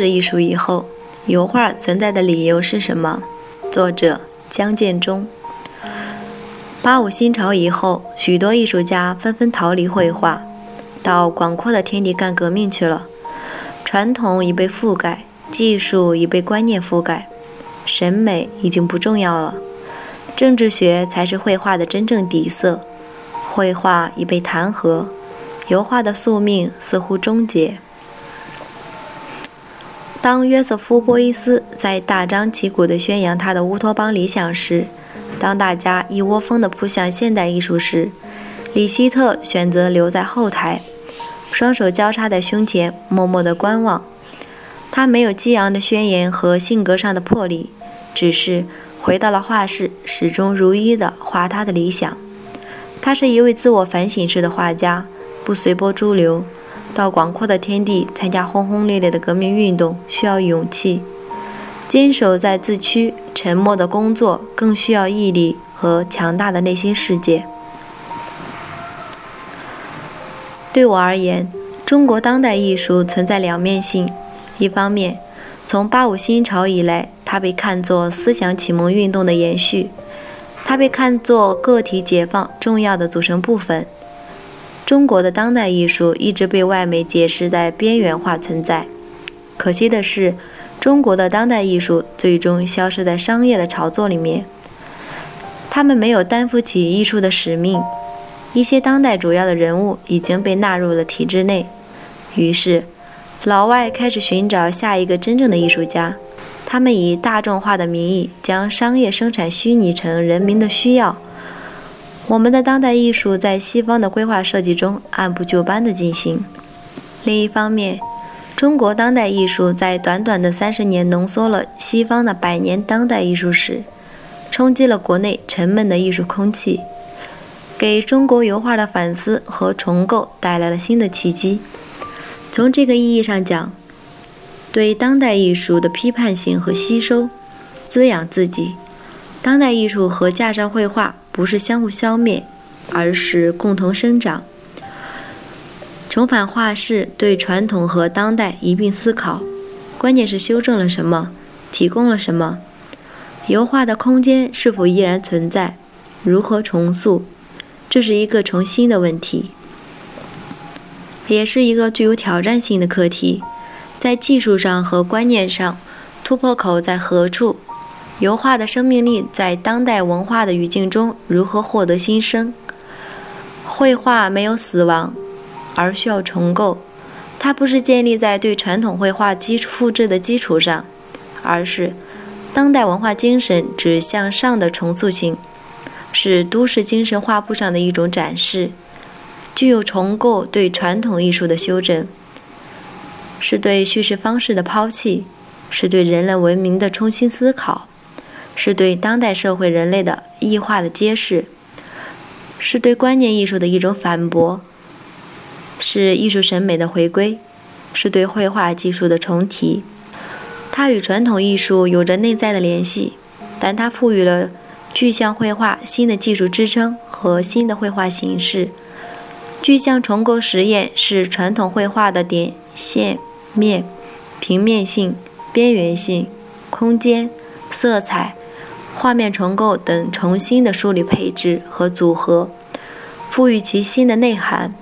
是艺术以后，油画存在的理由是什么？作者江建中。八五新潮以后，许多艺术家纷纷逃离绘画，到广阔的天地干革命去了。传统已被覆盖，技术已被观念覆盖，审美已经不重要了。政治学才是绘画的真正底色。绘画已被弹劾，油画的宿命似乎终结。当约瑟夫·波伊斯在大张旗鼓地宣扬他的乌托邦理想时，当大家一窝蜂地扑向现代艺术时，里希特选择留在后台，双手交叉在胸前，默默地观望。他没有激昂的宣言和性格上的魄力，只是回到了画室，始终如一地画他的理想。他是一位自我反省式的画家，不随波逐流。到广阔的天地参加轰轰烈烈的革命运动需要勇气，坚守在自区沉默的工作更需要毅力和强大的内心世界。对我而言，中国当代艺术存在两面性：一方面，从八五新潮以来，它被看作思想启蒙运动的延续，它被看作个体解放重要的组成部分。中国的当代艺术一直被外媒解释在边缘化存在。可惜的是，中国的当代艺术最终消失在商业的炒作里面。他们没有担负起艺术的使命。一些当代主要的人物已经被纳入了体制内，于是，老外开始寻找下一个真正的艺术家。他们以大众化的名义，将商业生产虚拟成人民的需要。我们的当代艺术在西方的规划设计中按部就班地进行。另一方面，中国当代艺术在短短的三十年浓缩了西方的百年当代艺术史，冲击了国内沉闷的艺术空气，给中国油画的反思和重构带来了新的契机。从这个意义上讲，对当代艺术的批判性和吸收，滋养自己。当代艺术和架上绘画。不是相互消灭，而是共同生长。重返画室，对传统和当代一并思考，关键是修正了什么，提供了什么？油画的空间是否依然存在？如何重塑？这是一个重新的问题，也是一个具有挑战性的课题。在技术上和观念上，突破口在何处？油画的生命力在当代文化的语境中如何获得新生？绘画没有死亡，而需要重构。它不是建立在对传统绘画基础复制的基础上，而是当代文化精神指向上的重塑性，是都市精神画布上的一种展示，具有重构对传统艺术的修正，是对叙事方式的抛弃，是对人类文明的重新思考。是对当代社会人类的异化的揭示，是对观念艺术的一种反驳，是艺术审美的回归，是对绘画技术的重提。它与传统艺术有着内在的联系，但它赋予了具象绘画新的技术支撑和新的绘画形式。具象重构实验是传统绘画的点、线、面、平面性、边缘性、空间、色彩。画面重构等重新的梳理配置和组合，赋予其新的内涵。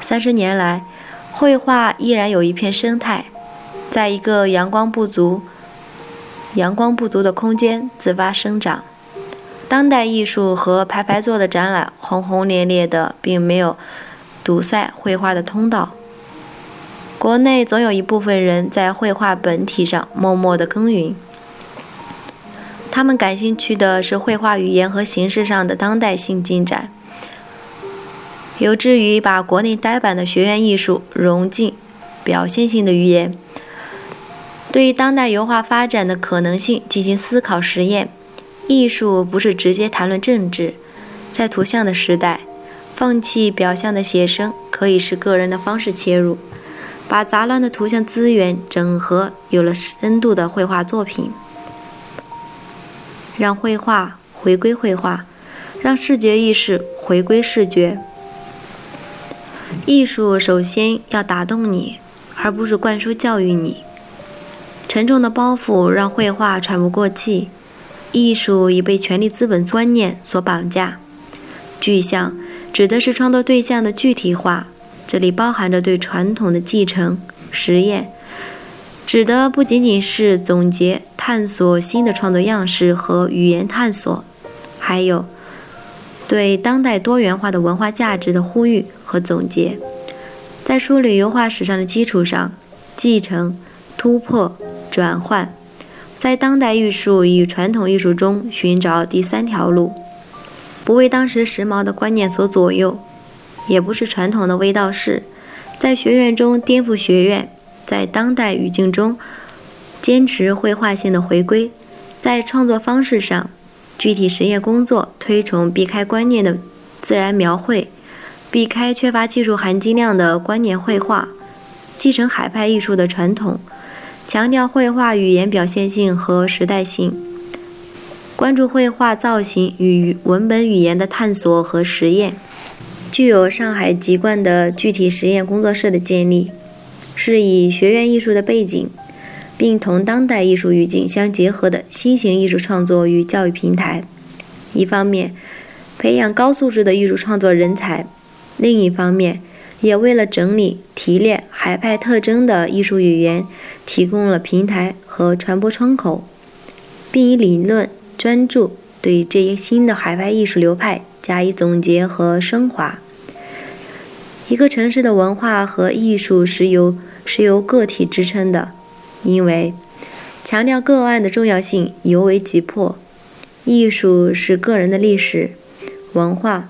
三十年来，绘画依然有一片生态，在一个阳光不足、阳光不足的空间自发生长。当代艺术和排排坐的展览轰轰烈烈的，并没有堵塞绘画的通道。国内总有一部分人在绘画本体上默默的耕耘。他们感兴趣的是绘画语言和形式上的当代性进展，有志于把国内呆板的学院艺术融进表现性的语言，对于当代油画发展的可能性进行思考实验。艺术不是直接谈论政治，在图像的时代，放弃表象的写生可以是个人的方式切入，把杂乱的图像资源整合，有了深度的绘画作品，让绘画回归绘画，让视觉意识回归视觉。艺术首先要打动你，而不是灌输教育你。沉重的包袱让绘画喘不过气。艺术已被权力资本观念所绑架。具象指的是创作对象的具体化，这里包含着对传统的继承。实验指的不仅仅是总结、探索新的创作样式和语言探索，还有对当代多元化的文化价值的呼吁和总结。在梳理油画史上的基础上，继承、突破、转换。在当代艺术与传统艺术中寻找第三条路，不为当时时髦的观念所左右，也不是传统的味道式，在学院中颠覆学院，在当代语境中坚持绘画性的回归，在创作方式上，具体实验工作推崇避开观念的自然描绘，避开缺乏技术含金量的观念绘画，继承海派艺术的传统。强调绘画语言表现性和时代性，关注绘画造型与文本语言的探索和实验，具有上海籍贯的具体实验工作室的建立，是以学院艺术的背景，并同当代艺术语境相结合的新型艺术创作与教育平台。一方面，培养高素质的艺术创作人才；另一方面，也为了整理提炼海派特征的艺术语言，提供了平台和传播窗口，并以理论专注对这些新的海派艺术流派加以总结和升华。一个城市的文化和艺术是由是由个体支撑的，因为强调个案的重要性尤为急迫。艺术是个人的历史文化。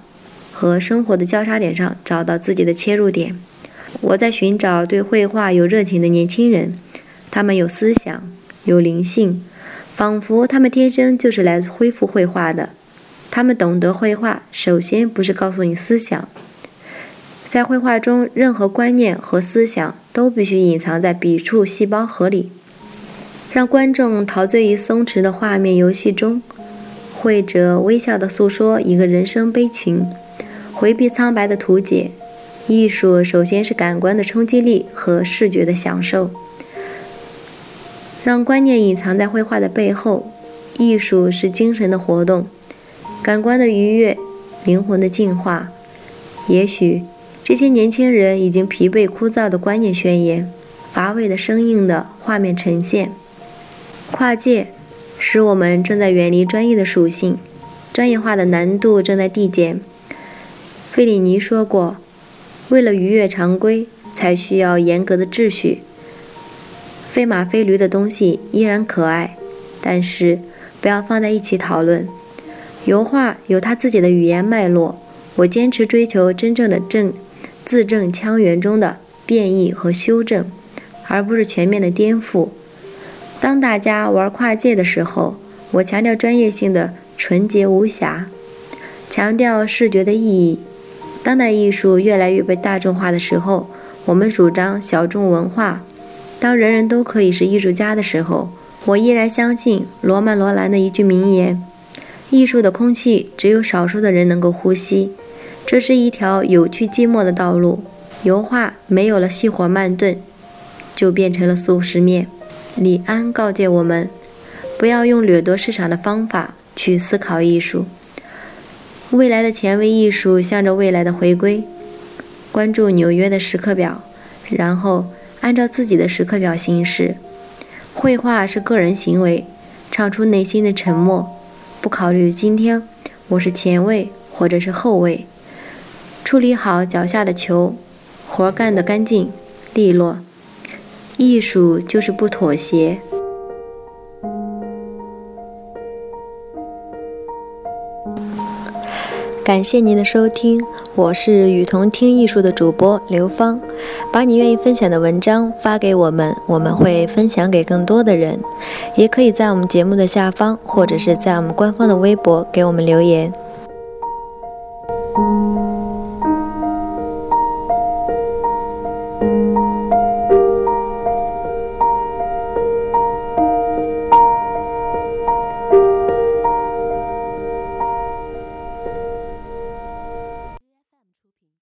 和生活的交叉点上找到自己的切入点。我在寻找对绘画有热情的年轻人，他们有思想，有灵性，仿佛他们天生就是来恢复绘画的。他们懂得绘画，首先不是告诉你思想，在绘画中，任何观念和思想都必须隐藏在笔触细胞核里，让观众陶醉于松弛的画面游戏中。绘者微笑地诉说一个人生悲情。回避苍白的图解，艺术首先是感官的冲击力和视觉的享受，让观念隐藏在绘画的背后。艺术是精神的活动，感官的愉悦，灵魂的净化。也许这些年轻人已经疲惫枯燥的观念宣言，乏味的生硬的画面呈现。跨界使我们正在远离专业的属性，专业化的难度正在递减。费里尼说过：“为了逾越常规，才需要严格的秩序。飞马飞驴的东西依然可爱，但是不要放在一起讨论。油画有它自己的语言脉络，我坚持追求真正的正字正腔圆中的变异和修正，而不是全面的颠覆。当大家玩跨界的时候，我强调专业性的纯洁无瑕，强调视觉的意义。”当代艺术越来越被大众化的时候，我们主张小众文化。当人人都可以是艺术家的时候，我依然相信罗曼·罗兰的一句名言：“艺术的空气只有少数的人能够呼吸。”这是一条有趣寂寞的道路。油画没有了细火慢炖，就变成了速食面。李安告诫我们，不要用掠夺市场的方法去思考艺术。未来的前卫艺术向着未来的回归，关注纽约的时刻表，然后按照自己的时刻表行事。绘画是个人行为，唱出内心的沉默，不考虑今天我是前卫或者是后卫。处理好脚下的球，活干得干净利落。艺术就是不妥协。感谢您的收听，我是雨桐听艺术的主播刘芳。把你愿意分享的文章发给我们，我们会分享给更多的人。也可以在我们节目的下方，或者是在我们官方的微博给我们留言。